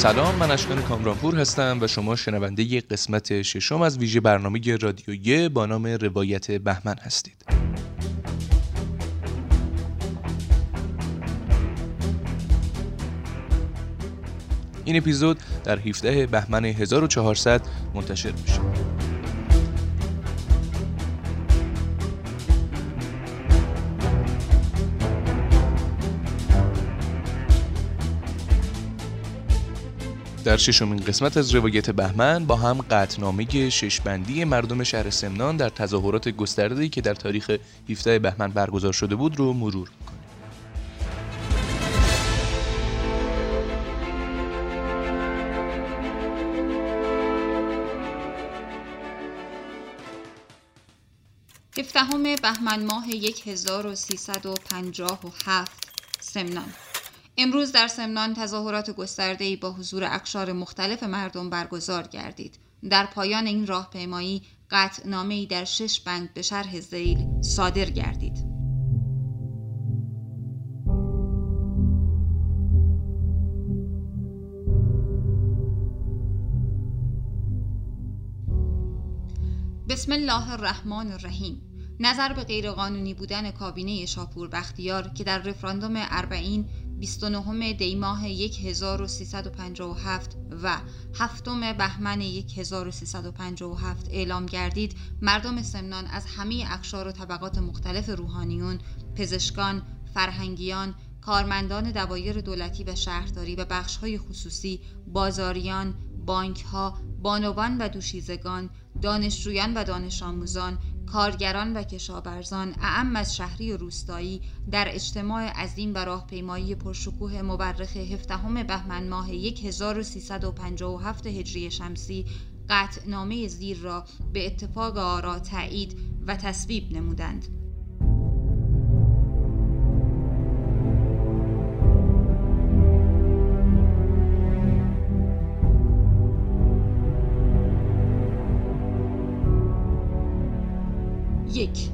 سلام من اشکان کامرانپور هستم و شما شنونده قسمت ششم از ویژه برنامه رادیویی با نام روایت بهمن هستید. این اپیزود در 17 بهمن 1400 منتشر میشه. در ششمین قسمت از روایت بهمن با هم قطنامه ششبندی مردم شهر سمنان در تظاهرات گسترده‌ای که در تاریخ 17 بهمن برگزار شده بود رو مرور. هفدهم بهمن ماه 1357 سمنان امروز در سمنان تظاهرات گسترده‌ای با حضور اکشار مختلف مردم برگزار گردید. در پایان این راهپیمایی ای در شش بند به شرح زیل صادر گردید. بسم الله الرحمن الرحیم نظر به غیرقانونی بودن کابینه شاپور بختیار که در رفراندوم اربعین 29 دی ماه 1357 و هفتم بهمن 1357 اعلام گردید مردم سمنان از همه اقشار و طبقات مختلف روحانیون، پزشکان، فرهنگیان، کارمندان دوایر دولتی و شهرداری و بخشهای خصوصی، بازاریان، بانک ها، بانوان و دوشیزگان، دانشجویان و دانش آموزان، کارگران و کشاورزان اعم از شهری و روستایی در اجتماع عظیم و راهپیمایی پرشکوه مورخ هفدهم بهمن ماه 1357 هجری شمسی قطعنامه زیر را به اتفاق آرا تایید و تصویب نمودند. یک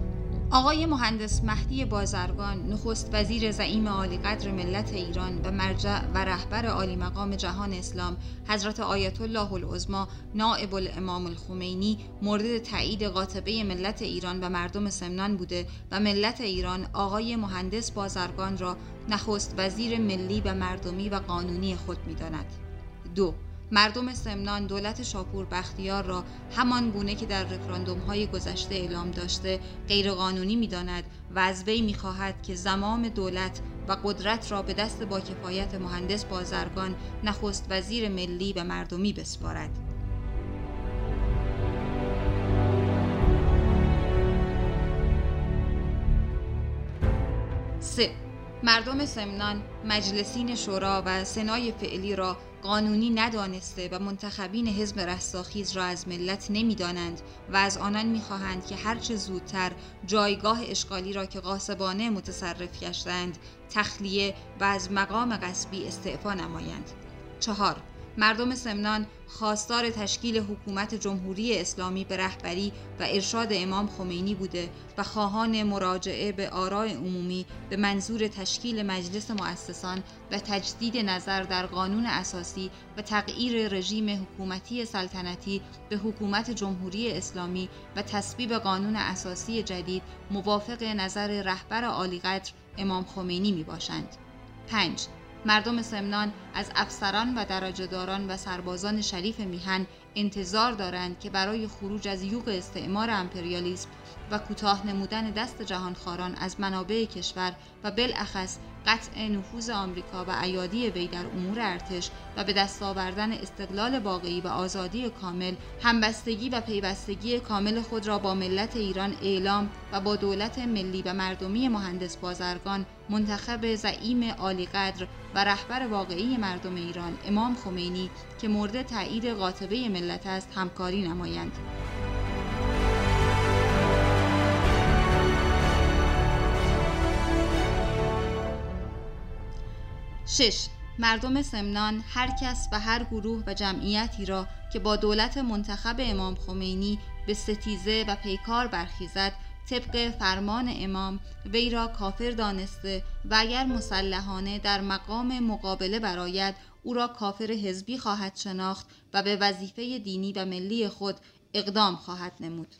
آقای مهندس مهدی بازرگان نخست وزیر زعیم عالی قدر ملت ایران و مرجع و رهبر عالی مقام جهان اسلام حضرت آیت الله العظما نائب الامام الخمینی مورد تایید قاطبه ملت ایران و مردم سمنان بوده و ملت ایران آقای مهندس بازرگان را نخست وزیر ملی و مردمی و قانونی خود می‌داند. دو مردم سمنان دولت شاپور بختیار را همان گونه که در رفراندوم های گذشته اعلام داشته غیرقانونی می‌داند و از وی می‌خواهد که زمام دولت و قدرت را به دست با کفایت مهندس بازرگان نخست وزیر ملی و مردمی بسپارد. سه مردم سمنان مجلسین شورا و سنای فعلی را قانونی ندانسته و منتخبین حزب رستاخیز را از ملت نمی‌دانند و از آنان می‌خواهند که هرچه زودتر جایگاه اشغالی را که قاسبانه متصرف گشتند تخلیه و از مقام غصبی استعفا نمایند. چهار مردم سمنان خواستار تشکیل حکومت جمهوری اسلامی به رهبری و ارشاد امام خمینی بوده و خواهان مراجعه به آراء عمومی به منظور تشکیل مجلس مؤسسان و تجدید نظر در قانون اساسی و تغییر رژیم حکومتی سلطنتی به حکومت جمهوری اسلامی و تصویب قانون اساسی جدید موافق نظر رهبر عالیقدر امام خمینی می باشند. 5. مردم سمنان از افسران و درجهداران و سربازان شریف میهن انتظار دارند که برای خروج از یوغ استعمار امپریالیسم و کوتاه نمودن دست جهانخواران از منابع کشور و بالاخص قطع نفوذ آمریکا و ایادی وی در امور ارتش و به دست آوردن استقلال واقعی و آزادی کامل همبستگی و پیوستگی کامل خود را با ملت ایران اعلام و با دولت ملی و مردمی مهندس بازرگان منتخب زعیم عالی قدر و رهبر واقعی مردم ایران امام خمینی که مورد تایید قاطبه ملت است همکاری نمایند. 6. مردم سمنان هر کس و هر گروه و جمعیتی را که با دولت منتخب امام خمینی به ستیزه و پیکار برخیزد طبق فرمان امام وی را کافر دانسته و اگر مسلحانه در مقام مقابله براید او را کافر حزبی خواهد شناخت و به وظیفه دینی و ملی خود اقدام خواهد نمود.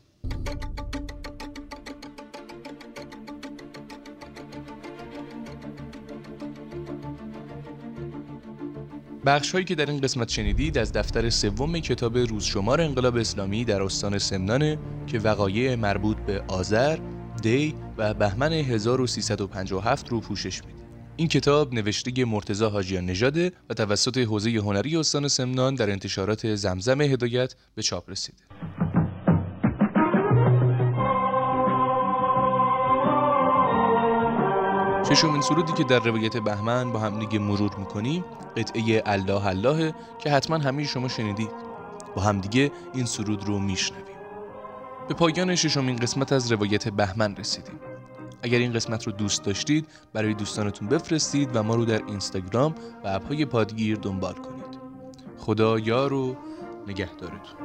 بخش هایی که در این قسمت شنیدید از دفتر سوم کتاب روزشمار انقلاب اسلامی در استان سمنانه که وقایع مربوط به آذر، دی و بهمن 1357 رو پوشش میده. این کتاب نوشته مرتضی حاجیان نژاده و توسط حوزه هنری استان سمنان در انتشارات زمزم هدایت به چاپ رسیده. ششمین سرودی که در روایت بهمن با هم دیگه مرور می‌کنیم قطعه الله الله که حتما همه شما شنیدید. با هم دیگه این سرود رو میشنویم. به پایان ششمین قسمت از روایت بهمن رسیدیم. اگر این قسمت رو دوست داشتید برای دوستانتون بفرستید و ما رو در اینستاگرام و اپهای پادگیر دنبال کنید. خدا یار و نگهدارتون.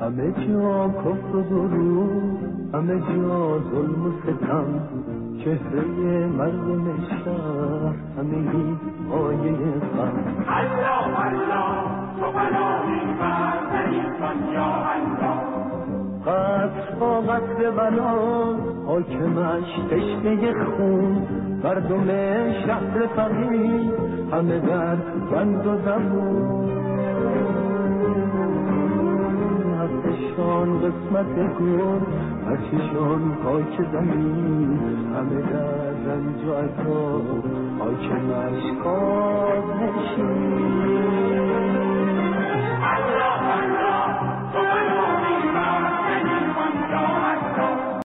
همه جا کفر و درود همه جا ظلم و ستم. چهره مردم شهر همه آیه غم. الله الله. وصل بلا. حاکمش تشنه خون مردم شهر فقیر همه در بند و زمون هستشان قسمت گل هستشان خاک زمین همه در رنج و عطا حاکمش کار نشین